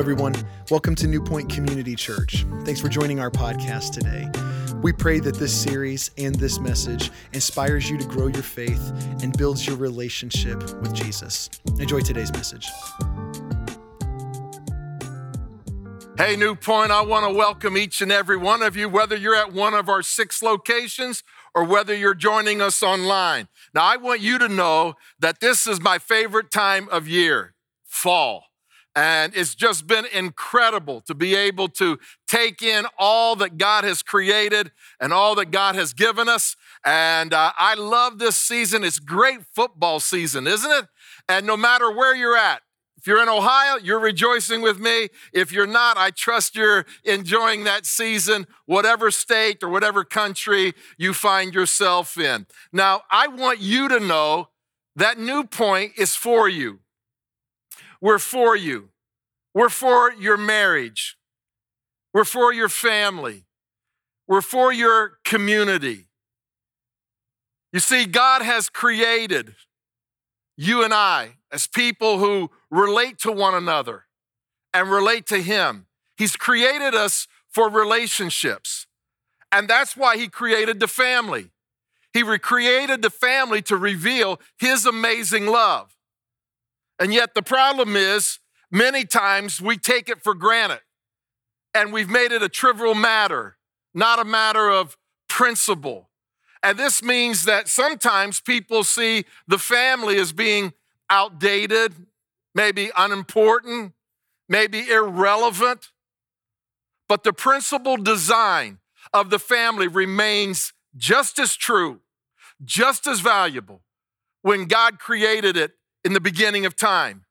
everyone. Welcome to New Point Community Church. Thanks for joining our podcast today. We pray that this series and this message inspires you to grow your faith and builds your relationship with Jesus. Enjoy today's message. Hey, New Point, I want to welcome each and every one of you, whether you're at one of our six locations or whether you're joining us online. Now, I want you to know that this is my favorite time of year, fall. And it's just been incredible to be able to take in all that God has created and all that God has given us. And uh, I love this season. It's great football season, isn't it? And no matter where you're at, if you're in Ohio, you're rejoicing with me. If you're not, I trust you're enjoying that season, whatever state or whatever country you find yourself in. Now, I want you to know that New Point is for you. We're for you. We're for your marriage. We're for your family. We're for your community. You see, God has created you and I as people who relate to one another and relate to Him. He's created us for relationships. And that's why He created the family. He recreated the family to reveal His amazing love. And yet, the problem is, many times we take it for granted and we've made it a trivial matter, not a matter of principle. And this means that sometimes people see the family as being outdated, maybe unimportant, maybe irrelevant. But the principal design of the family remains just as true, just as valuable when God created it in the beginning of time.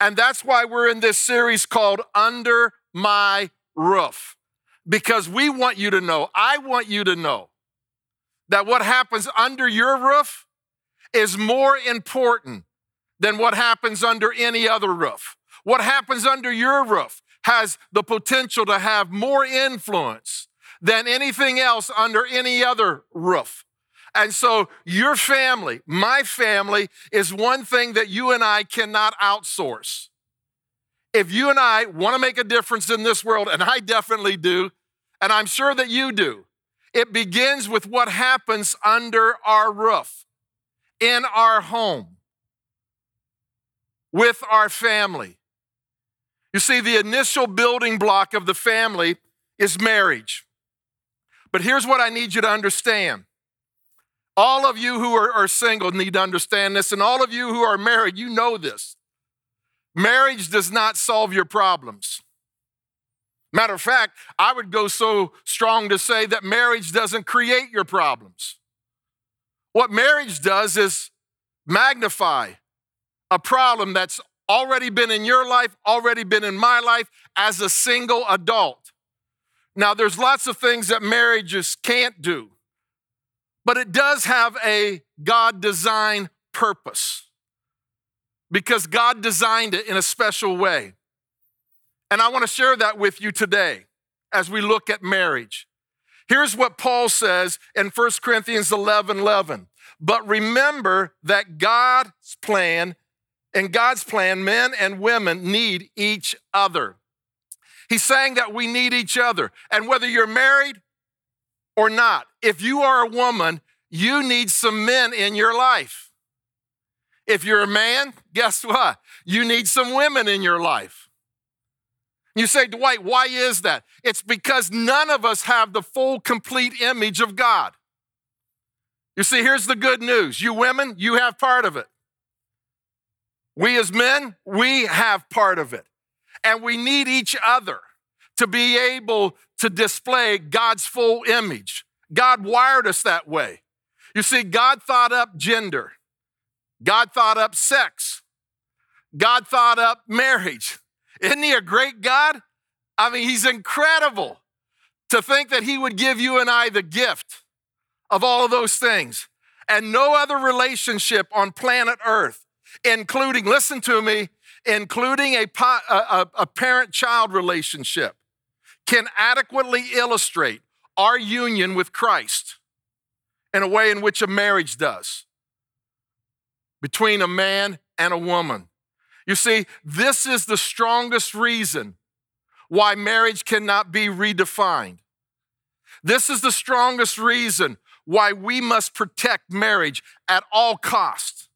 And that's why we're in this series called Under My Roof, because we want you to know, I want you to know that what happens under your roof is more important than what happens under any other roof. What happens under your roof has the potential to have more influence than anything else under any other roof. And so, your family, my family, is one thing that you and I cannot outsource. If you and I want to make a difference in this world, and I definitely do, and I'm sure that you do, it begins with what happens under our roof, in our home, with our family. You see, the initial building block of the family is marriage. But here's what I need you to understand all of you who are, are, single need to understand this, and all of you who are married, you know this. Marriage does not solve your problems. Matter of fact, I would go so strong to say that marriage doesn't create your problems. What marriage does is magnify a problem that's already been in your life, already been in my life as a single adult. Now, there's lots of things that marriages can't do but it does have a God designed purpose because God designed it in a special way. And I want to share that with you today as we look at marriage. Here's what Paul says in 1 Corinthians 11 11. But remember that God's plan, in God's plan, men and women need each other. He's saying that we need each other. And whether you're married or not, if you are a woman, you need some men in your life. If you're a man, guess what? You need some women in your life. You say, Dwight, why is that? It's because none of us have the full, complete image of God. You see, here's the good news you women, you have part of it. We as men, we have part of it. And we need each other to be able to display God's full image. God wired us that way. You see, God thought up gender, God thought up sex, God thought up marriage. Isn't He a great God? I mean, He's incredible to think that He would give you and I the gift of all of those things. And no other relationship on planet Earth, including, listen to me, including a, a, a parent child relationship, can adequately illustrate our union with Christ in a way in which a marriage does between a man and a woman. You see, this is the strongest reason why marriage cannot be redefined. This is the strongest reason why we must protect marriage at all costs.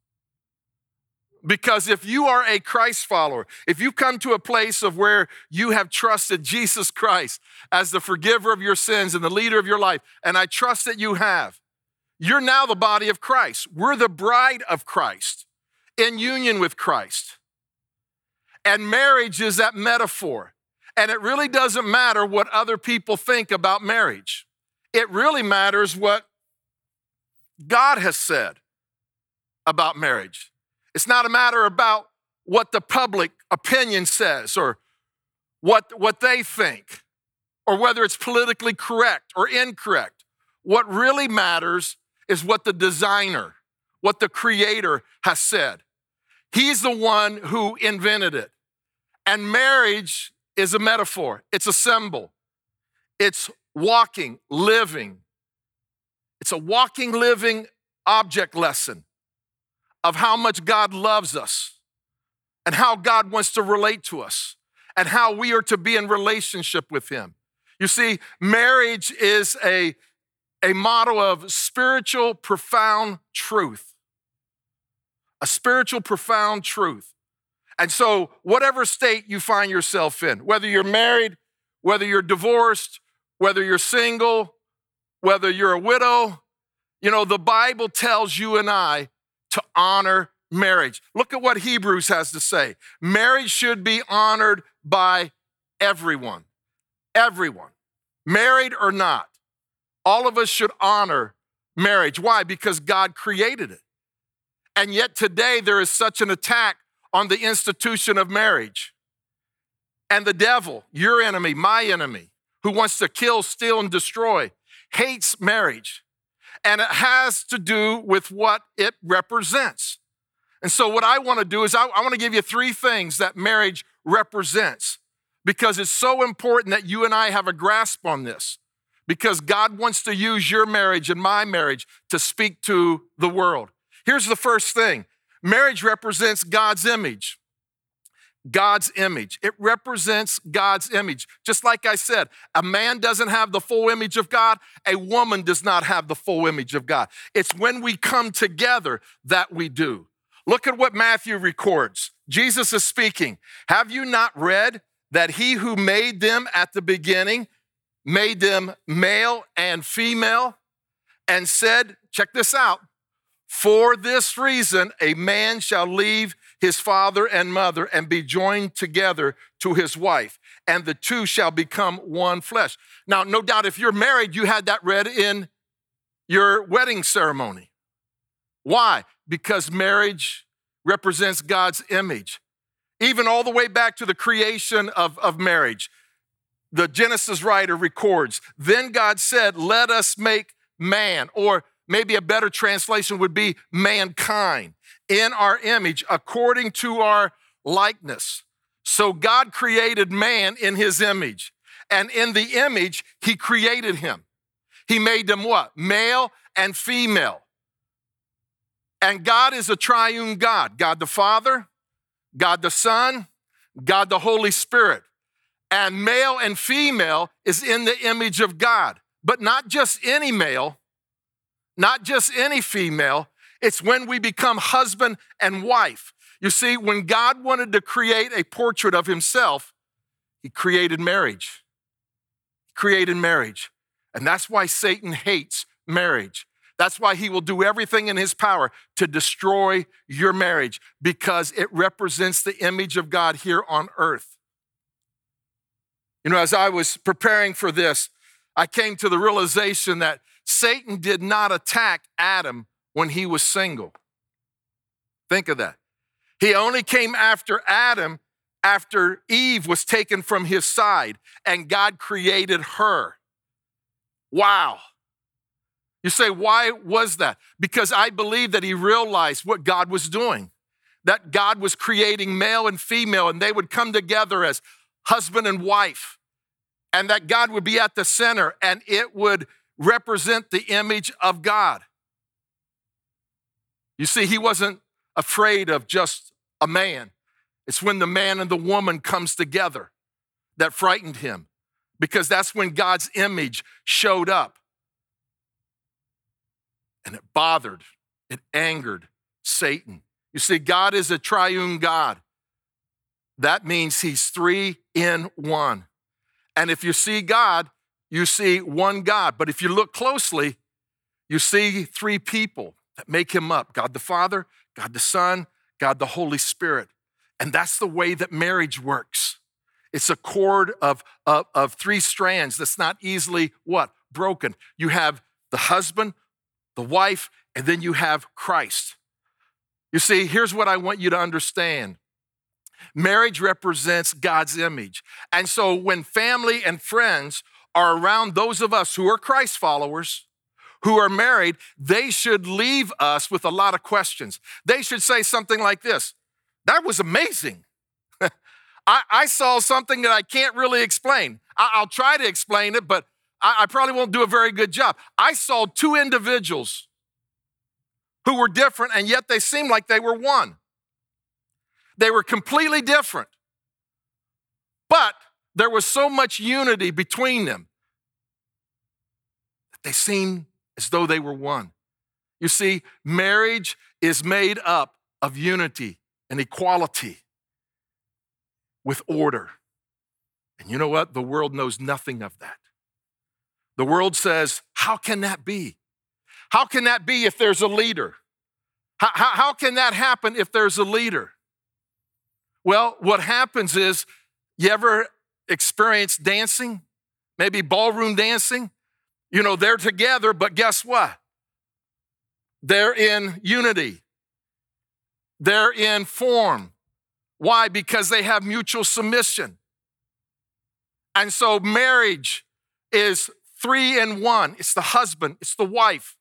Because if you are a Christ follower, if you've come to a place of where you have trusted Jesus Christ as the forgiver of your sins and the leader of your life, and I trust that you have, you're now the body of Christ. We're the bride of Christ in union with Christ. And marriage is that metaphor. And it really doesn't matter what other people think about marriage. It really matters what God has said about marriage. It's not a matter about what the public opinion says or what, what they think or whether it's politically correct or incorrect. What really matters is what the designer, what the creator has said. He's the one who invented it. And marriage is a metaphor, it's a symbol, it's walking, living. It's a walking, living object lesson of how much God loves us and how God wants to relate to us and how we are to be in relationship with Him. You see, marriage is a, a model of spiritual, profound truth. A spiritual, profound truth. And so, whatever state you find yourself in, whether you're married, whether you're divorced, whether you're single, whether you're a widow, you know, the Bible tells you and I to honor marriage. Look at what Hebrews has to say. Marriage should be honored by everyone. Everyone, married or not. All of us should honor marriage. Why? Because God created it. And yet today there is such an attack on the institution of marriage. And the devil, your enemy, my enemy, who wants to kill, steal, and destroy, hates marriage. And it has to do with what it represents. And so, what I want to do is, I, I want to give you three things that marriage represents because it's so important that you and I have a grasp on this. Because God wants to use your marriage and my marriage to speak to the world. Here's the first thing Marriage represents God's image. God's image. It represents God's image. Just like I said, a man doesn't have the full image of God, a woman does not have the full image of God. It's when we come together that we do. Look at what Matthew records. Jesus is speaking. Have you not read that he who made them at the beginning made them male and female and said, check this out, for this reason, a man shall leave his father and mother and be joined together to his wife, and the two shall become one flesh. Now, no doubt if you're married, you had that read in your wedding ceremony. Why? Because marriage represents God's image. Even all the way back to the creation of, of marriage, the Genesis writer records, Then God said, Let us make man, or maybe a better translation would be mankind in our image according to our likeness. So God created man in his image, and in the image, he created him. He made them what? Male and female. And God is a triune God God the Father, God the Son, God the Holy Spirit. And male and female is in the image of God, but not just any male, not just any female, it's when we become husband and wife. You see, when God wanted to create a portrait of himself, he created marriage. He created marriage. And that's why Satan hates marriage. That's why he will do everything in his power to destroy your marriage because it represents the image of God here on earth. You know, as I was preparing for this, I came to the realization that Satan did not attack Adam when he was single. Think of that. He only came after Adam after Eve was taken from his side and God created her. Wow. You say, why was that? Because I believe that he realized what God was doing, that God was creating male and female, and they would come together as husband and wife, and that God would be at the center and it would represent the image of God. You see, he wasn't afraid of just a man. It's when the man and the woman comes together that frightened him because that's when God's image showed up. And it bothered, it angered Satan. You see, God is a triune God. That means he's three in one. And if you see God, you see one God. But if you look closely, you see three people that make him up God the Father, God the Son, God the Holy Spirit. And that's the way that marriage works. It's a cord of, of, of three strands that's not easily what? Broken. You have the husband, the wife, and then you have Christ. You see, here's what I want you to understand. Marriage represents God's image. And so when family and friends are around those of us who are Christ followers, who are married, they should leave us with a lot of questions. They should say something like this That was amazing. I, I, saw something that I can't really explain. I, will try to explain it, but I, I probably won't do a very good job. I saw two individuals who were different, and yet they seemed like they were one. They were completely different, but there was so much unity between them that they seemed as though they were one. You see, marriage is made up of unity and equality with order. And you know what? The world knows nothing of that. The world says, How can that be? How can that be if there's a leader? How, how, how can that happen if there's a leader? Well, what happens is you ever experience dancing? Maybe ballroom dancing? You know, they're together, but guess what? They're in unity, they're in form. Why? Because they have mutual submission. And so marriage is three in one it's the husband, it's the wife,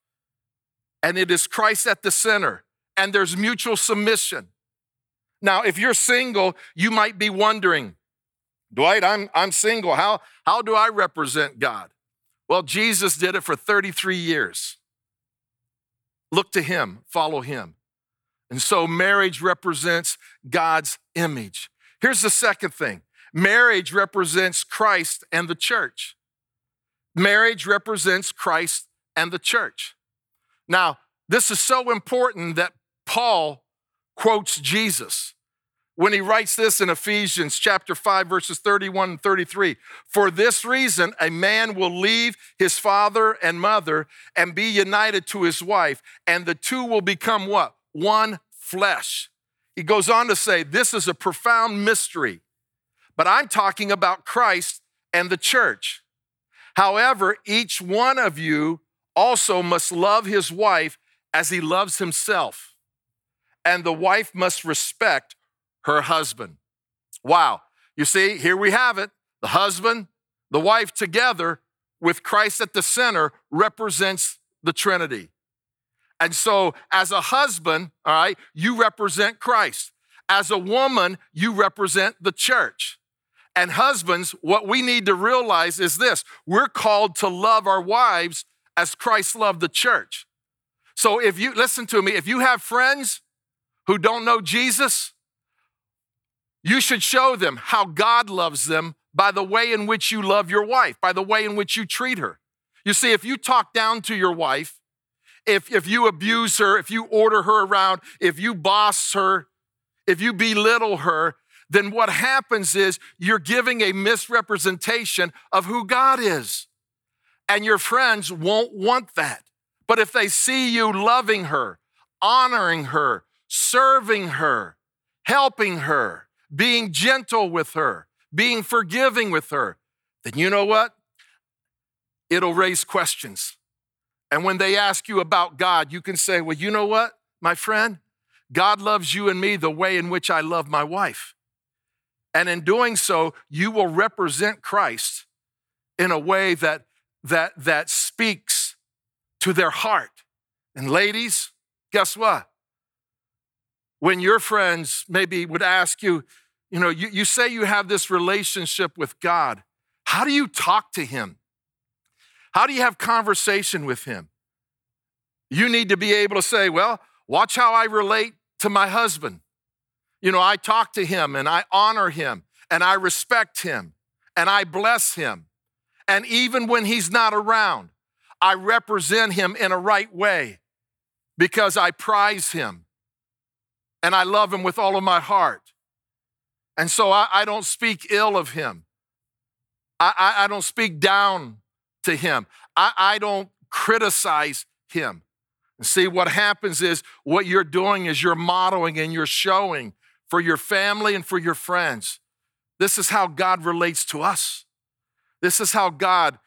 and it is Christ at the center, and there's mutual submission. Now, if you're single, you might be wondering, Dwight, I'm, I'm single. How, how do I represent God? Well, Jesus did it for 33 years. Look to him, follow him. And so marriage represents God's image. Here's the second thing marriage represents Christ and the church. Marriage represents Christ and the church. Now, this is so important that Paul quotes Jesus when he writes this in Ephesians chapter 5 verses 31 and 33 for this reason a man will leave his father and mother and be united to his wife and the two will become what? One flesh. He goes on to say this is a profound mystery but I'm talking about Christ and the church. However each one of you also must love his wife as he loves himself and the wife must respect her husband. Wow. You see, here we have it. The husband, the wife together with Christ at the center represents the Trinity. And so, as a husband, all right, you represent Christ. As a woman, you represent the church. And husbands, what we need to realize is this we're called to love our wives as Christ loved the church. So, if you listen to me, if you have friends who don't know Jesus, you should show them how God loves them by the way in which you love your wife, by the way in which you treat her. You see, if you talk down to your wife, if, if you abuse her, if you order her around, if you boss her, if you belittle her, then what happens is you're giving a misrepresentation of who God is. And your friends won't want that. But if they see you loving her, honoring her, serving her, helping her, being gentle with her, being forgiving with her, then you know what? It'll raise questions. And when they ask you about God, you can say, Well, you know what, my friend? God loves you and me the way in which I love my wife. And in doing so, you will represent Christ in a way that, that, that speaks to their heart. And ladies, guess what? When your friends maybe would ask you, you know, you, you say you have this relationship with God. How do you talk to Him? How do you have conversation with Him? You need to be able to say, well, watch how I relate to my husband. You know, I talk to him and I honor him and I respect him and I bless him. And even when he's not around, I represent him in a right way because I prize him and I love him with all of my heart. And so I, I don't speak ill of him. I, I, I don't speak down to him. I, I don't criticize him. And see, what happens is what you're doing is you're modeling and you're showing for your family and for your friends. This is how God relates to us. This is how God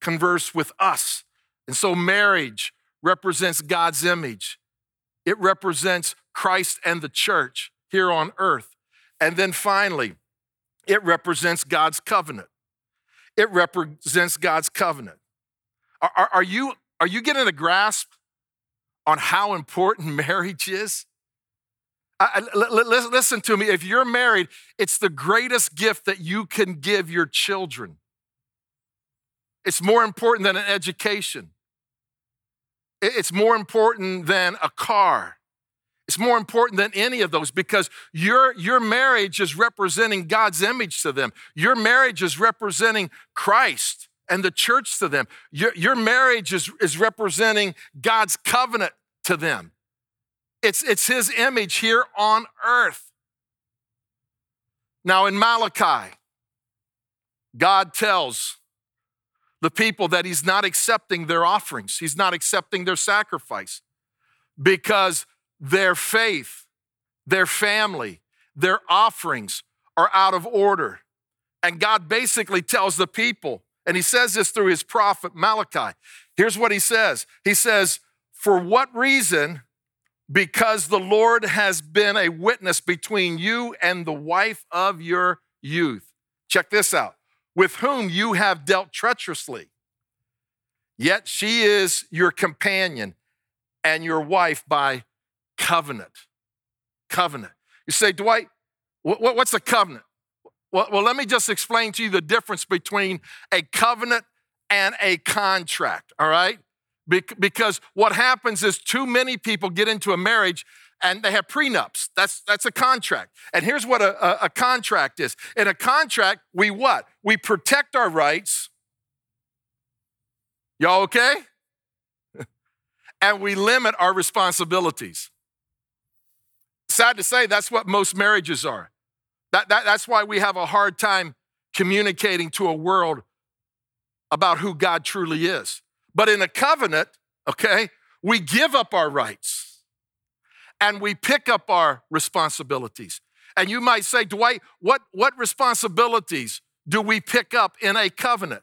converse with us. And so marriage represents God's image. It represents Christ and the church here on earth. And then finally, it represents God's covenant. It represents God's covenant. Are, are, are, you, are you getting a grasp on how important marriage is? I, I, listen to me. If you're married, it's the greatest gift that you can give your children. It's more important than an education. It's more important than a car. It's more important than any of those because your, your marriage is representing God's image to them. Your marriage is representing Christ and the church to them. Your, your marriage is, is representing God's covenant to them. It's, it's His image here on earth. Now, in Malachi, God tells the people that He's not accepting their offerings, He's not accepting their sacrifice because their faith, their family, their offerings are out of order. And God basically tells the people, and he says this through his prophet Malachi. Here's what he says He says, For what reason? Because the Lord has been a witness between you and the wife of your youth. Check this out with whom you have dealt treacherously. Yet she is your companion and your wife by covenant. Covenant. You say, Dwight, what's a covenant? Well, let me just explain to you the difference between a covenant and a contract, all right? Because what happens is too many people get into a marriage and they have prenups. That's, that's a contract. And here's what a, a, a contract is. In a contract, we what? We protect our rights. Y'all okay? and we limit our responsibilities. Sad to say, that's what most marriages are. That, that, that's why we have a hard time communicating to a world about who God truly is. But in a covenant, okay, we give up our rights and we pick up our responsibilities. And you might say, Dwight, what, what responsibilities do we pick up in a covenant?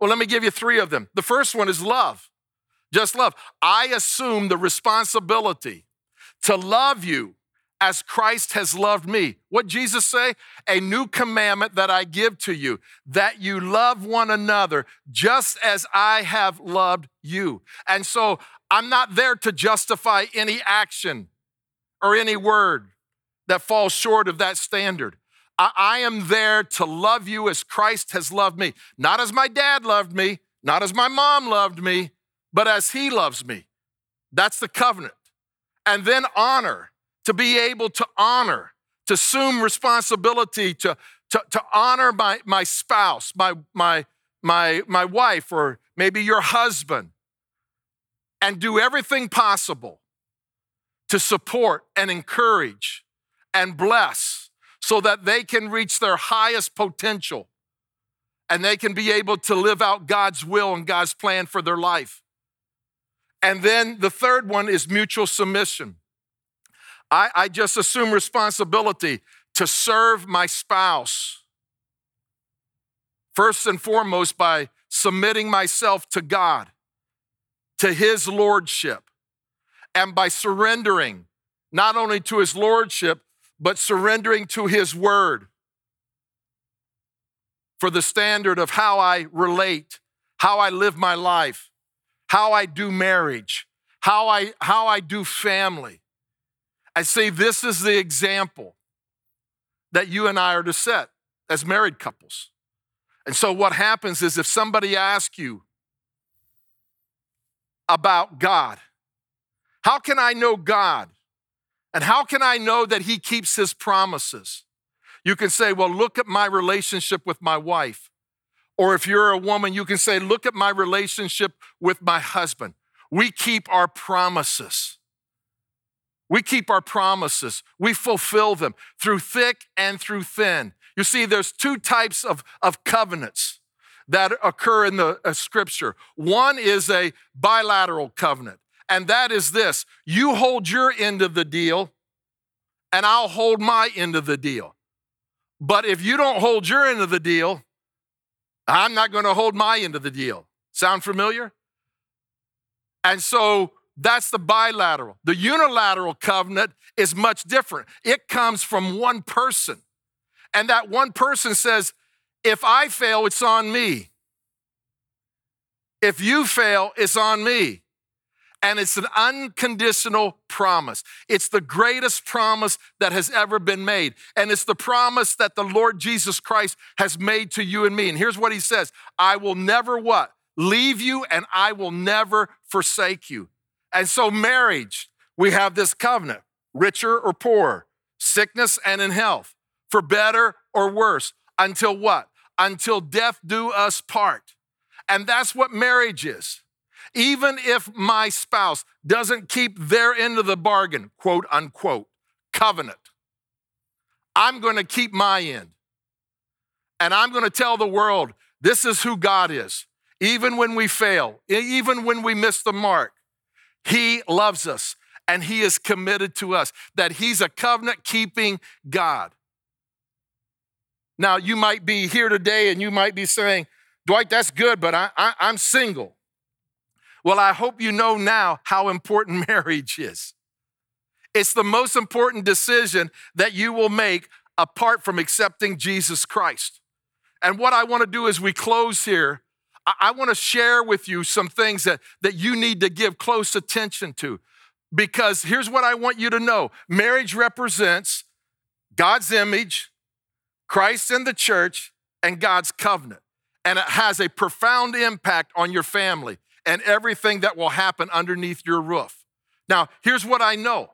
Well, let me give you three of them. The first one is love, just love. I assume the responsibility to love you as Christ has loved me. What Jesus say? A new commandment that I give to you, that you love one another just as I have loved you. And so I'm not there to justify any action or any word that falls short of that standard. I, am there to love you as Christ has loved me, not as my dad loved me, not as my mom loved me, but as he loves me. That's the covenant. And then honor to be able to honor, to assume responsibility, to, to, to honor my, my spouse, my, my, my, my wife, or maybe your husband, and do everything possible to support and encourage and bless so that they can reach their highest potential and they can be able to live out God's will and God's plan for their life. And then the third one is mutual submission. I, I just assume responsibility to serve my spouse. First and foremost, by submitting myself to God, to His Lordship, and by surrendering not only to His Lordship, but surrendering to His Word for the standard of how I relate, how I live my life, how I do marriage, how I, how I do family. I say this is the example that you and I are to set as married couples. And so, what happens is if somebody asks you about God, how can I know God? And how can I know that he keeps his promises? You can say, well, look at my relationship with my wife. Or if you're a woman, you can say, look at my relationship with my husband. We keep our promises. We keep our promises. We fulfill them through thick and through thin. You see, there's two types of, of covenants that occur in the uh, scripture. One is a bilateral covenant, and that is this you hold your end of the deal, and I'll hold my end of the deal. But if you don't hold your end of the deal, I'm not going to hold my end of the deal. Sound familiar? And so that's the bilateral. The unilateral covenant is much different. It comes from one person. And that one person says, if I fail, it's on me. If you fail, it's on me. And it's an unconditional promise. It's the greatest promise that has ever been made. And it's the promise that the Lord Jesus Christ has made to you and me. And here's what he says I will never what? Leave you and I will never forsake you. And so, marriage, we have this covenant richer or poorer, sickness and in health, for better or worse, until what? Until death do us part. And that's what marriage is. Even if my spouse doesn't keep their end of the bargain, quote unquote, covenant, I'm going to keep my end. And I'm going to tell the world this is who God is. Even when we fail, even when we miss the mark, he loves us and He is committed to us, that He's a covenant keeping God. Now, you might be here today and you might be saying, Dwight, that's good, but I, I, I'm single. Well, I hope you know now how important marriage is. It's the most important decision that you will make apart from accepting Jesus Christ. And what I want to do as we close here I want to share with you some things that, that you need to give close attention to. Because here's what I want you to know marriage represents God's image, Christ and the church, and God's covenant. And it has a profound impact on your family and everything that will happen underneath your roof. Now, here's what I know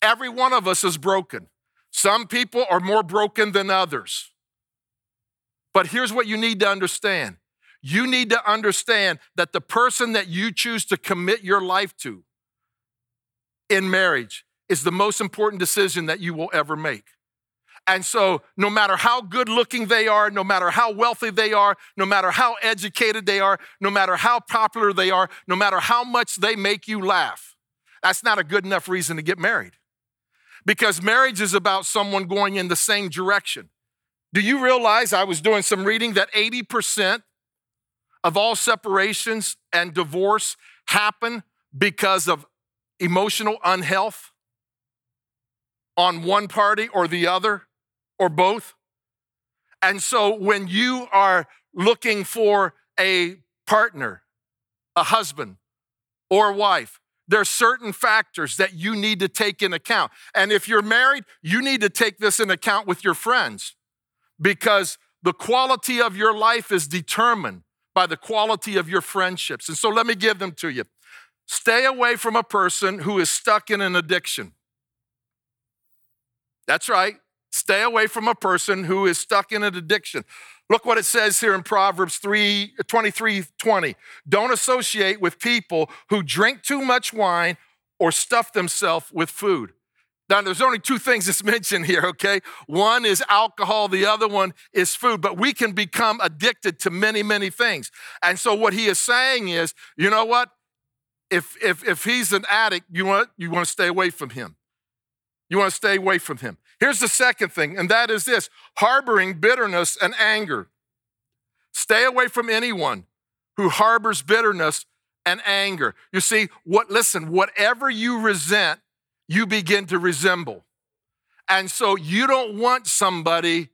every one of us is broken. Some people are more broken than others. But here's what you need to understand you need to understand that the person that you choose to commit your life to in marriage is the most important decision that you will ever make. And so, no matter how good looking they are, no matter how wealthy they are, no matter how educated they are, no matter how popular they are, no matter how much they make you laugh, that's not a good enough reason to get married. Because marriage is about someone going in the same direction. Do you realize I was doing some reading that 80% of all separations and divorce happen because of emotional unhealth on one party or the other or both. And so when you are looking for a partner, a husband or a wife, there are certain factors that you need to take in account. And if you're married, you need to take this in account with your friends because the quality of your life is determined by the quality of your friendships. And so let me give them to you. Stay away from a person who is stuck in an addiction. That's right. Stay away from a person who is stuck in an addiction. Look what it says here in Proverbs 3 23 20. Don't associate with people who drink too much wine or stuff themselves with food. Now, there's only two things that's mentioned here, okay? One is alcohol, the other one is food, but we can become addicted to many, many things. And so, what he is saying is, you know what? If, if, if he's an addict, you want, you want to stay away from him. You want to stay away from him. Here's the second thing, and that is this harboring bitterness and anger. Stay away from anyone who harbors bitterness and anger. You see, what listen, whatever you resent you begin to resemble. And so you don't want somebody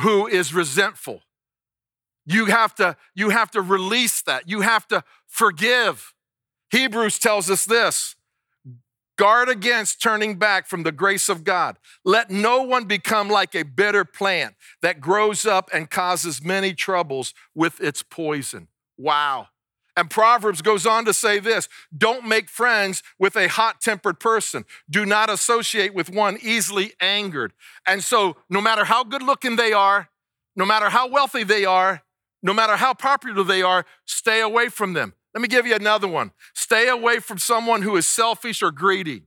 who is resentful. You have to you have to release that. You have to forgive. Hebrews tells us this. Guard against turning back from the grace of God. Let no one become like a bitter plant that grows up and causes many troubles with its poison. Wow. And Proverbs goes on to say this don't make friends with a hot tempered person. Do not associate with one easily angered. And so, no matter how good looking they are, no matter how wealthy they are, no matter how popular they are, stay away from them. Let me give you another one. Stay away from someone who is selfish or greedy.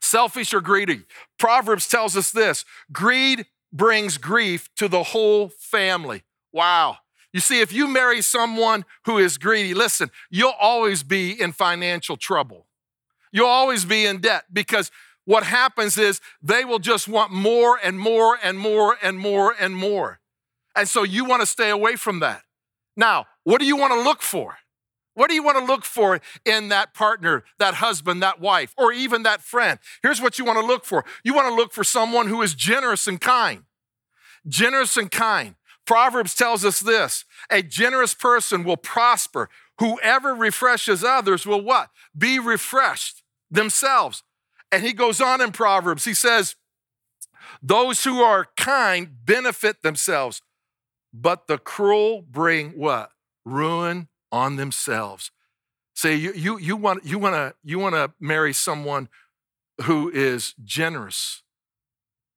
Selfish or greedy. Proverbs tells us this greed brings grief to the whole family. Wow. You see, if you marry someone who is greedy, listen, you'll always be in financial trouble. You'll always be in debt because what happens is they will just want more and more and more and more and more. And so you want to stay away from that. Now, what do you want to look for? What do you want to look for in that partner, that husband, that wife, or even that friend? Here's what you want to look for you want to look for someone who is generous and kind. Generous and kind. Proverbs tells us this a generous person will prosper. Whoever refreshes others will what? Be refreshed themselves. And he goes on in Proverbs, he says, Those who are kind benefit themselves, but the cruel bring what? Ruin on themselves. Say you, you, you want you want to you want to marry someone who is generous,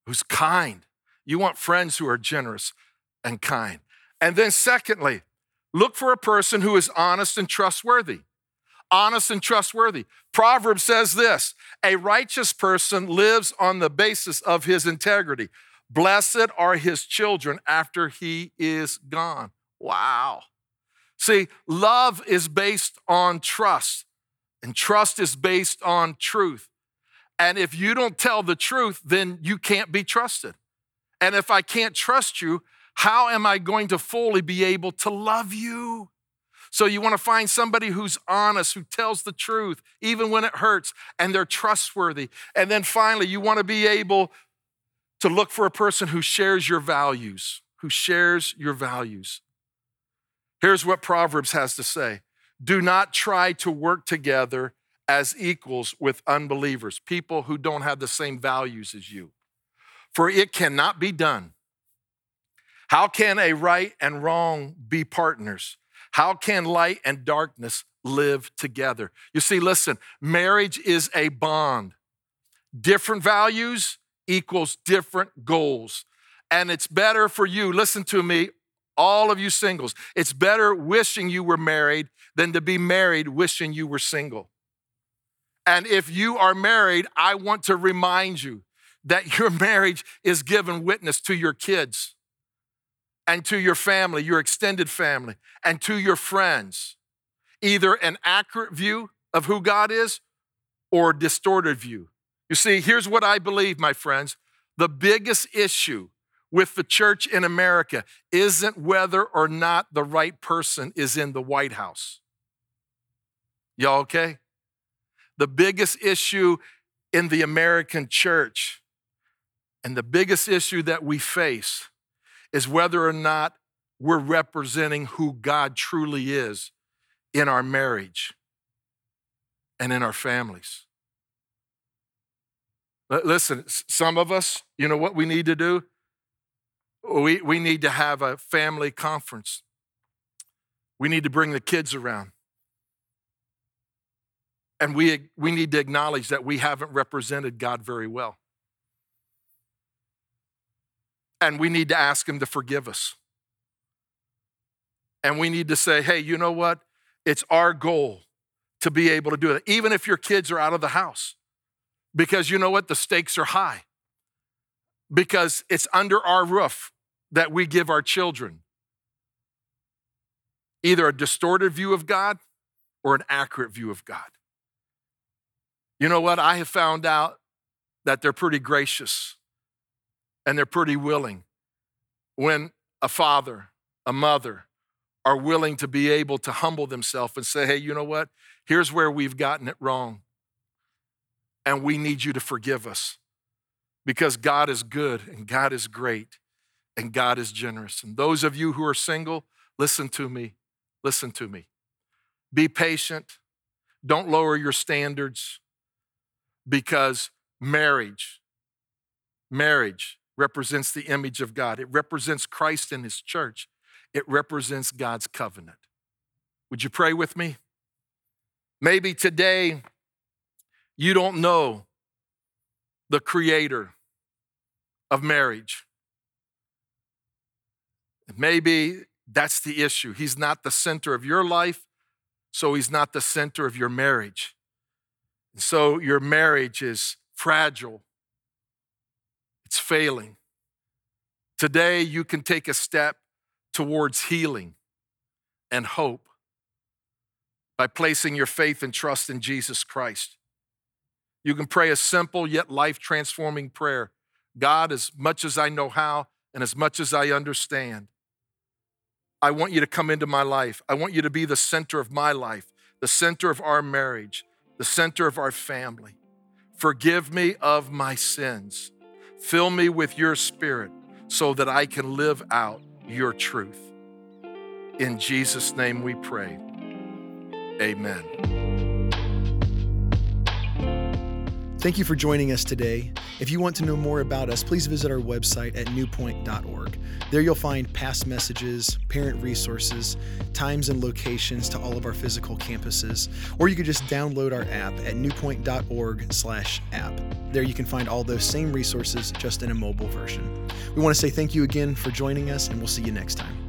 who's kind. You want friends who are generous and kind. And then secondly, look for a person who is honest and trustworthy. Honest and trustworthy. Proverbs says this a righteous person lives on the basis of his integrity. Blessed are his children after he is gone. Wow. See, love is based on trust, and trust is based on truth. And if you don't tell the truth, then you can't be trusted. And if I can't trust you, how am I going to fully be able to love you? So you want to find somebody who's honest, who tells the truth, even when it hurts, and they're trustworthy. And then finally, you want to be able to look for a person who shares your values, who shares your values. Here's what Proverbs has to say Do not try to work together as equals with unbelievers, people who don't have the same values as you, for it cannot be done. How can a right and wrong be partners? How can light and darkness live together? You see, listen, marriage is a bond. Different values equals different goals. And it's better for you, listen to me, all of you singles, it's better wishing you were married than to be married wishing you were single. And if you are married, I want to remind you that your marriage is given witness to your kids and to your family, your extended family, and to your friends. Either an accurate view of who God is or a distorted view. You see, here's what I believe, my friends. The biggest issue with the church in America isn't whether or not the right person is in the White House. Y'all okay? The biggest issue in the American church and the biggest issue that we face is whether or not we're representing who God truly is in our marriage and in our families. Listen, some of us, you know what we need to do? We, we need to have a family conference. We need to bring the kids around. And we, we need to acknowledge that we haven't represented God very well. And we need to ask Him to forgive us. And we need to say, hey, you know what? It's our goal to be able to do it, even if your kids are out of the house. Because you know what? The stakes are high. Because it's under our roof that we give our children either a distorted view of God or an accurate view of God. You know what? I have found out that they're pretty gracious and they're pretty willing when a father, a mother are willing to be able to humble themselves and say, hey, you know what? Here's where we've gotten it wrong. And we need you to forgive us because God is good and God is great and God is generous. And those of you who are single, listen to me. Listen to me. Be patient. Don't lower your standards because marriage, marriage represents the image of God. It represents Christ and his church. It represents God's covenant. Would you pray with me? Maybe today you don't know the creator of marriage. Maybe that's the issue. He's not the center of your life, so he's not the center of your marriage. So your marriage is fragile, it's failing. Today, you can take a step towards healing and hope by placing your faith and trust in Jesus Christ. You can pray a simple yet life transforming prayer God, as much as I know how and as much as I understand, I want you to come into my life. I want you to be the center of my life, the center of our marriage, the center of our family. Forgive me of my sins. Fill me with your spirit so that I can live out your truth. In Jesus' name we pray. Amen. Thank you for joining us today. If you want to know more about us, please visit our website at newpoint.org. There you'll find past messages, parent resources, times and locations to all of our physical campuses, or you could just download our app at newpoint.org/app. There you can find all those same resources just in a mobile version. We want to say thank you again for joining us and we'll see you next time.